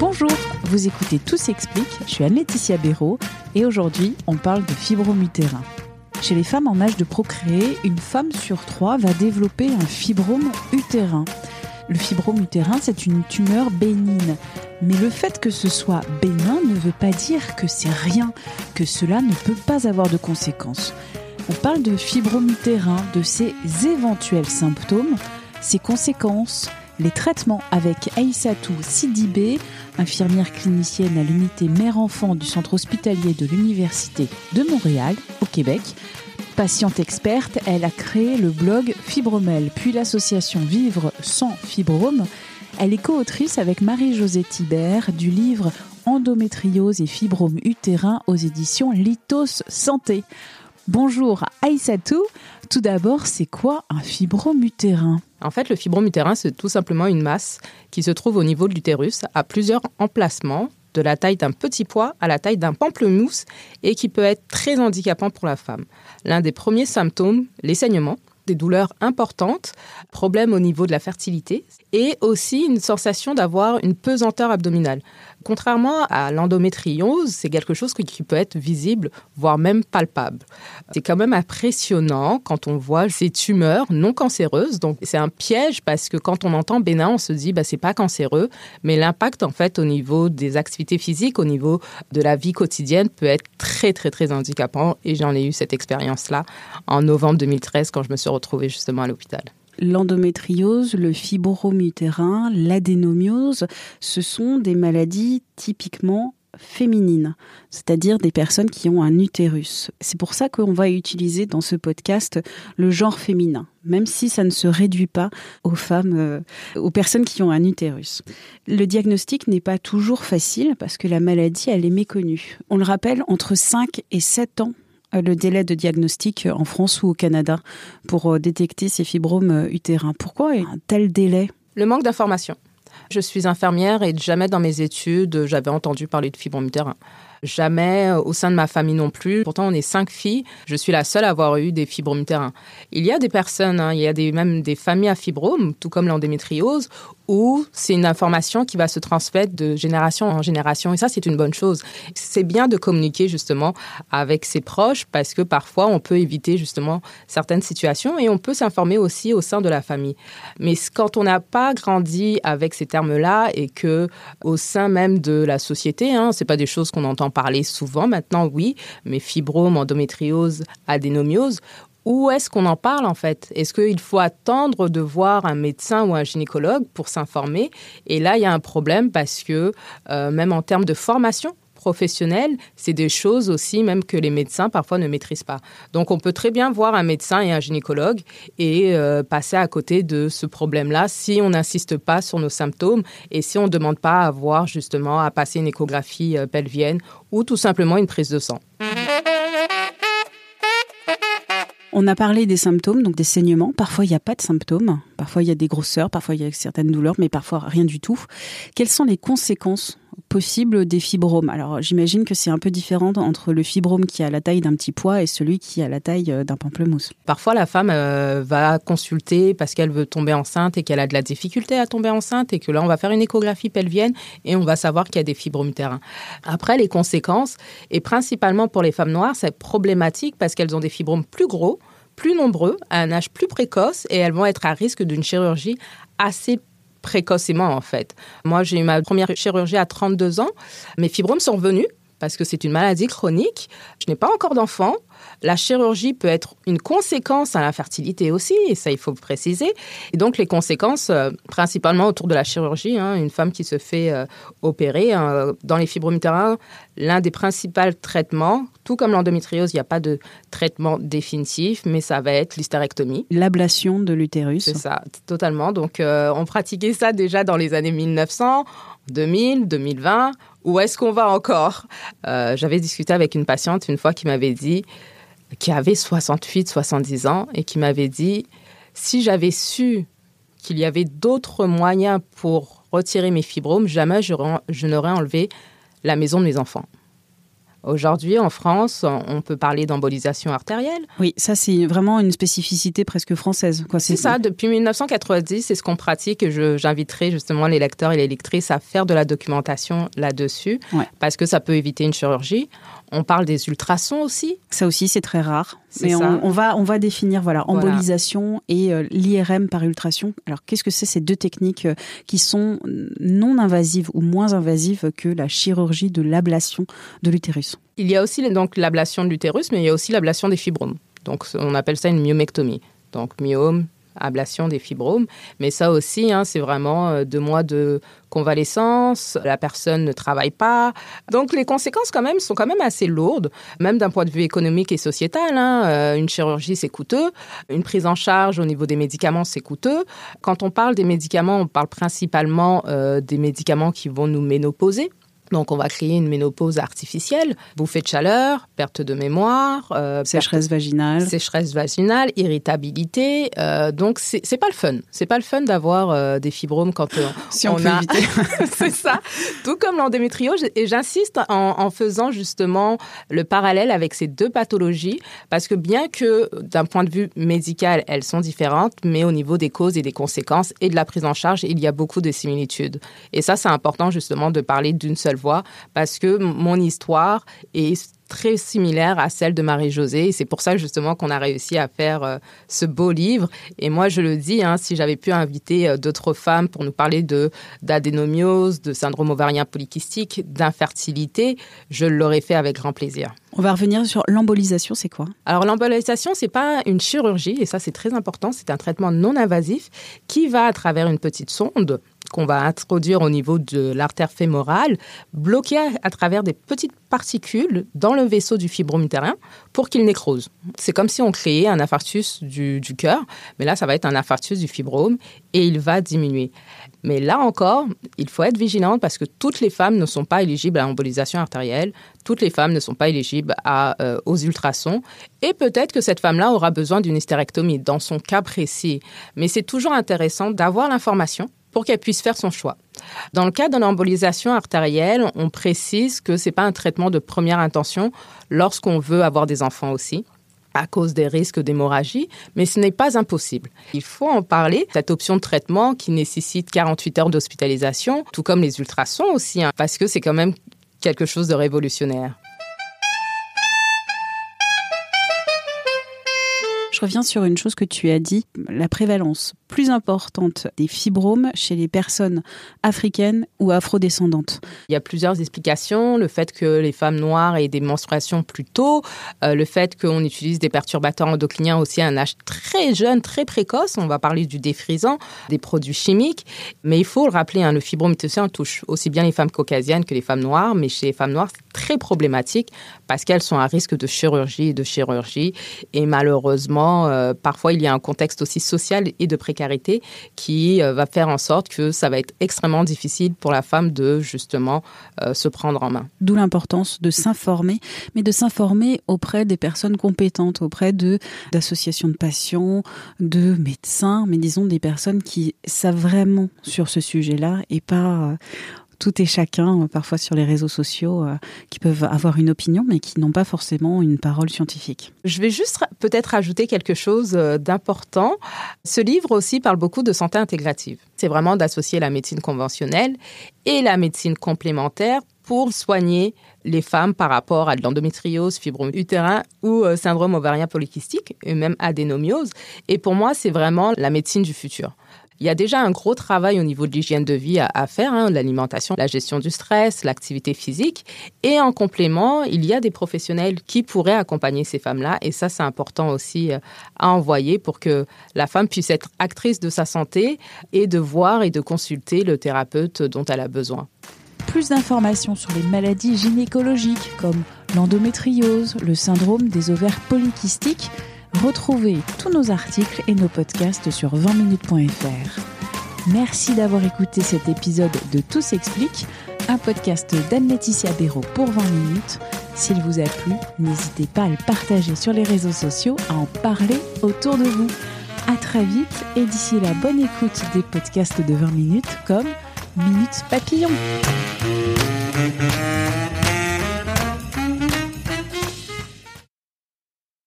Bonjour, vous écoutez Tout s'explique, je suis Anne-Laetitia Béraud et aujourd'hui on parle de fibrome utérin. Chez les femmes en âge de procréer, une femme sur trois va développer un fibrome utérin. Le fibrome utérin, c'est une tumeur bénigne. Mais le fait que ce soit bénin ne veut pas dire que c'est rien, que cela ne peut pas avoir de conséquences. On parle de fibrome utérin, de ses éventuels symptômes, ses conséquences, les traitements avec Aïssatou Sidibé, infirmière clinicienne à l'unité mère-enfant du centre hospitalier de l'Université de Montréal, au Québec. Patiente experte, elle a créé le blog Fibromel, puis l'association Vivre sans fibrome. Elle est co-autrice avec Marie-Josée Thibert du livre Endométriose et fibrome utérin aux éditions Lithos Santé. Bonjour Aïssatou. Tout d'abord, c'est quoi un fibrome utérin En fait, le fibrome utérin, c'est tout simplement une masse qui se trouve au niveau de l'utérus à plusieurs emplacements de la taille d'un petit pois à la taille d'un pamplemousse et qui peut être très handicapant pour la femme. L'un des premiers symptômes, les saignements, des douleurs importantes, problèmes au niveau de la fertilité et aussi une sensation d'avoir une pesanteur abdominale. Contrairement à l'endométriose, c'est quelque chose qui peut être visible, voire même palpable. C'est quand même impressionnant quand on voit ces tumeurs non cancéreuses. Donc c'est un piège parce que quand on entend bénin, on se dit bah c'est pas cancéreux, mais l'impact en fait au niveau des activités physiques, au niveau de la vie quotidienne peut être très très très handicapant et j'en ai eu cette expérience là en novembre 2013 quand je me suis retrouvée justement à l'hôpital l'endométriose, le fibrome utérin, l'adénomiose, ce sont des maladies typiquement féminines, c'est-à-dire des personnes qui ont un utérus. C'est pour ça qu'on va utiliser dans ce podcast le genre féminin, même si ça ne se réduit pas aux femmes, euh, aux personnes qui ont un utérus. Le diagnostic n'est pas toujours facile parce que la maladie, elle est méconnue. On le rappelle, entre 5 et 7 ans le délai de diagnostic en France ou au Canada pour euh, détecter ces fibromes euh, utérins. Pourquoi un tel délai? Le manque d'information. Je suis infirmière et jamais dans mes études j'avais entendu parler de fibromes utérins. Jamais au sein de ma famille non plus. Pourtant, on est cinq filles. Je suis la seule à avoir eu des fibromes utérins. Il y a des personnes, hein, il y a des, même des familles à fibromes, tout comme l'endémétriose, où c'est une information qui va se transmettre de génération en génération. Et ça, c'est une bonne chose. C'est bien de communiquer justement avec ses proches parce que parfois, on peut éviter justement certaines situations et on peut s'informer aussi au sein de la famille. Mais quand on n'a pas grandi avec ces termes-là et que au sein même de la société, hein, c'est pas des choses qu'on entend parler souvent maintenant, oui, mais fibrome, endométriose, adénomiose, où est-ce qu'on en parle en fait? Est-ce qu'il faut attendre de voir un médecin ou un gynécologue pour s'informer? Et là, il y a un problème parce que euh, même en termes de formation, professionnelle, c'est des choses aussi même que les médecins parfois ne maîtrisent pas. Donc on peut très bien voir un médecin et un gynécologue et euh, passer à côté de ce problème-là si on n'insiste pas sur nos symptômes et si on ne demande pas à voir justement à passer une échographie euh, pelvienne ou tout simplement une prise de sang. On a parlé des symptômes, donc des saignements. Parfois, il n'y a pas de symptômes. Parfois, il y a des grosseurs. Parfois, il y a certaines douleurs, mais parfois rien du tout. Quelles sont les conséquences possibles des fibromes? Alors, j'imagine que c'est un peu différent entre le fibrome qui a la taille d'un petit pois et celui qui a la taille euh, d'un pamplemousse. Parfois, la femme euh, va consulter parce qu'elle veut tomber enceinte et qu'elle a de la difficulté à tomber enceinte et que là, on va faire une échographie pelvienne et on va savoir qu'il y a des fibromes utérins. Après, les conséquences, et principalement pour les femmes noires, c'est problématique parce qu'elles ont des fibromes plus gros plus nombreux, à un âge plus précoce, et elles vont être à risque d'une chirurgie assez précocement en fait. Moi, j'ai eu ma première chirurgie à 32 ans. Mes fibromes sont venus parce que c'est une maladie chronique. Je n'ai pas encore d'enfant. La chirurgie peut être une conséquence à l'infertilité aussi, et ça, il faut préciser. Et donc, les conséquences, euh, principalement autour de la chirurgie, hein, une femme qui se fait euh, opérer, hein, dans les fibromes utérins, l'un des principaux traitements, tout comme l'endométriose, il n'y a pas de traitement définitif, mais ça va être l'hystérectomie. L'ablation de l'utérus. C'est ça, totalement. Donc, euh, on pratiquait ça déjà dans les années 1900, 2000, 2020. Où est-ce qu'on va encore? J'avais discuté avec une patiente une fois qui m'avait dit qui avait 68, 70 ans et qui m'avait dit si j'avais su qu'il y avait d'autres moyens pour retirer mes fibromes, jamais je, n'aurais enlevé la maison de mes enfants. Aujourd'hui, en France, on peut parler d'embolisation artérielle. Oui, ça c'est vraiment une spécificité presque française. C'est ça, depuis 1990, c'est ce qu'on pratique j'inviterai justement les lecteurs et les lectrices à faire de la documentation là-dessus parce que ça peut éviter une chirurgie. On parle des ultrasons aussi. Ça aussi, c'est très rare. Mais on, va, on va définir voilà, embolisation et euh, l'IRM par ultrason. Alors, qu'est-ce que c'est ces deux techniques euh, qui sont non invasives ou moins invasives que la chirurgie de l'ablation de l'utérus? Il y a aussi donc l'ablation de l'utérus, mais il y a aussi l'ablation des fibromes. Donc, on appelle ça une myomectomie. Donc, myome, ablation des fibromes. Mais ça aussi, hein, c'est vraiment euh, deux mois de convalescence, la personne ne travaille pas. Donc les conséquences quand même sont quand même assez lourdes, même d'un point de vue économique et sociétal. Hein. Euh, une chirurgie, c'est coûteux. Une prise en charge au niveau des médicaments, c'est coûteux. Quand on parle des médicaments, on parle principalement euh, des médicaments qui vont nous ménopauser. Donc, on va créer une ménopause artificielle, bouffée de chaleur, perte de mémoire, euh, sécheresse vaginale, sécheresse vaginale, irritabilité. Euh, donc, c'est pas le fun. C'est pas le fun d'avoir euh, des fibromes quand euh, si on, peut a. c'est ça. Tout comme l'endométriose. Et j'insiste en, en, faisant justement le parallèle avec ces deux pathologies, parce que bien que d'un point de vue médical, elles sont différentes, mais au niveau des causes et des conséquences et de la prise en charge, il y a beaucoup de similitudes. Et ça, c'est important justement de parler d'une seule parce que mon histoire est très similaire à celle de Marie-Josée. Et c'est pour ça justement qu'on a réussi à faire euh, ce beau livre. Et moi, je le dis, hein, si j'avais pu inviter euh, d'autres femmes pour nous parler de d'adénomiose, de syndrome ovarien polykystique, d'infertilité, je l'aurais fait avec grand plaisir. On va revenir sur l'embolisation, c'est quoi? Alors l'embolisation, c'est pas une chirurgie, et ça c'est très important, c'est un traitement non invasif qui va à travers une petite sonde qu'on va introduire au niveau de l'artère fémorale, bloquer à, travers des petites particules dans le vaisseau du fibrome utérin pour qu'il nécrose. C'est comme si on créait un infarctus du, du cœur, mais là, ça va être un infarctus du fibrome et il va diminuer. Mais là encore, il faut être vigilante parce que toutes les femmes ne sont pas éligibles à l'embolisation artérielle, toutes les femmes ne sont pas éligibles à, euh, aux ultrasons, et peut-être que cette femme-là aura besoin d'une hystérectomie dans son cas précis. Mais c'est toujours intéressant d'avoir l'information pour qu'elle puisse faire son choix. Dans le cas d'une embolisation artérielle, on précise que ce n'est pas un traitement de première intention lorsqu'on veut avoir des enfants aussi à cause des risques d'hémorragie, mais ce n'est pas impossible. Il faut en parler, cette option de traitement qui nécessite 48 heures d'hospitalisation, tout comme les ultrasons aussi, hein, parce que c'est quand même quelque chose de révolutionnaire. Je reviens sur une chose que tu as dit, la prévalence plus importante des fibromes chez les personnes africaines ou afrodescendantes Il y a plusieurs explications. Le fait que les femmes noires aient des menstruations plus tôt, euh, le fait qu'on utilise des perturbateurs endocriniens aussi à un âge très jeune, très précoce. On va parler du défrisant, des produits chimiques. Mais il faut le rappeler, hein, le fibrome touche aussi bien les femmes caucasiennes que les femmes noires. Mais chez les femmes noires, c'est très problématique parce qu'elles sont à risque de chirurgie et de chirurgie. Et malheureusement, euh, parfois, il y a un contexte aussi social et de précarité qui euh, va faire en sorte que ça va être extrêmement difficile pour la femme de justement euh, se prendre en main. D'où l'importance de s'informer, mais de s'informer auprès des personnes compétentes, auprès d'associations de patients, de médecins, mais disons des personnes qui savent vraiment sur ce sujet-là et pas tout et chacun, euh, parfois sur les réseaux sociaux, euh, qui peuvent avoir une opinion, mais qui n'ont pas forcément une parole scientifique. Je vais juste peut-être ajouter quelque chose euh, d'important. Ce livre aussi parle beaucoup de santé intégrative. C'est vraiment d'associer la médecine conventionnelle et la médecine complémentaire pour soigner les femmes par rapport à de l'endométriose, fibrome utérin ou syndrome ovarien polykystique et même adénomiose. Et pour moi, c'est vraiment la médecine du futur. Il y a déjà un gros travail au niveau de l'hygiène de vie à, faire, hein, l'alimentation, la gestion du stress, l'activité physique. Et en complément, il y a des professionnels qui pourraient accompagner ces femmes-là. Et ça, c'est important aussi euh, à envoyer pour que la femme puisse être actrice de sa santé et de voir et de consulter le thérapeute dont elle a besoin plus d'informations sur les maladies gynécologiques comme l'endométriose, le syndrome des ovaires polykystiques, Retrouvez tous nos articles et nos podcasts sur 20minutes.fr. Merci d'avoir écouté cet épisode de Tout s'explique, un podcast d'Anne-Laetitia Béraud pour 20 minutes. S'il vous a plu, n'hésitez pas à le partager sur les réseaux sociaux, à en parler autour de vous. À très vite et d'ici la bonne écoute des podcasts de 20 minutes comme Minutes Papillon.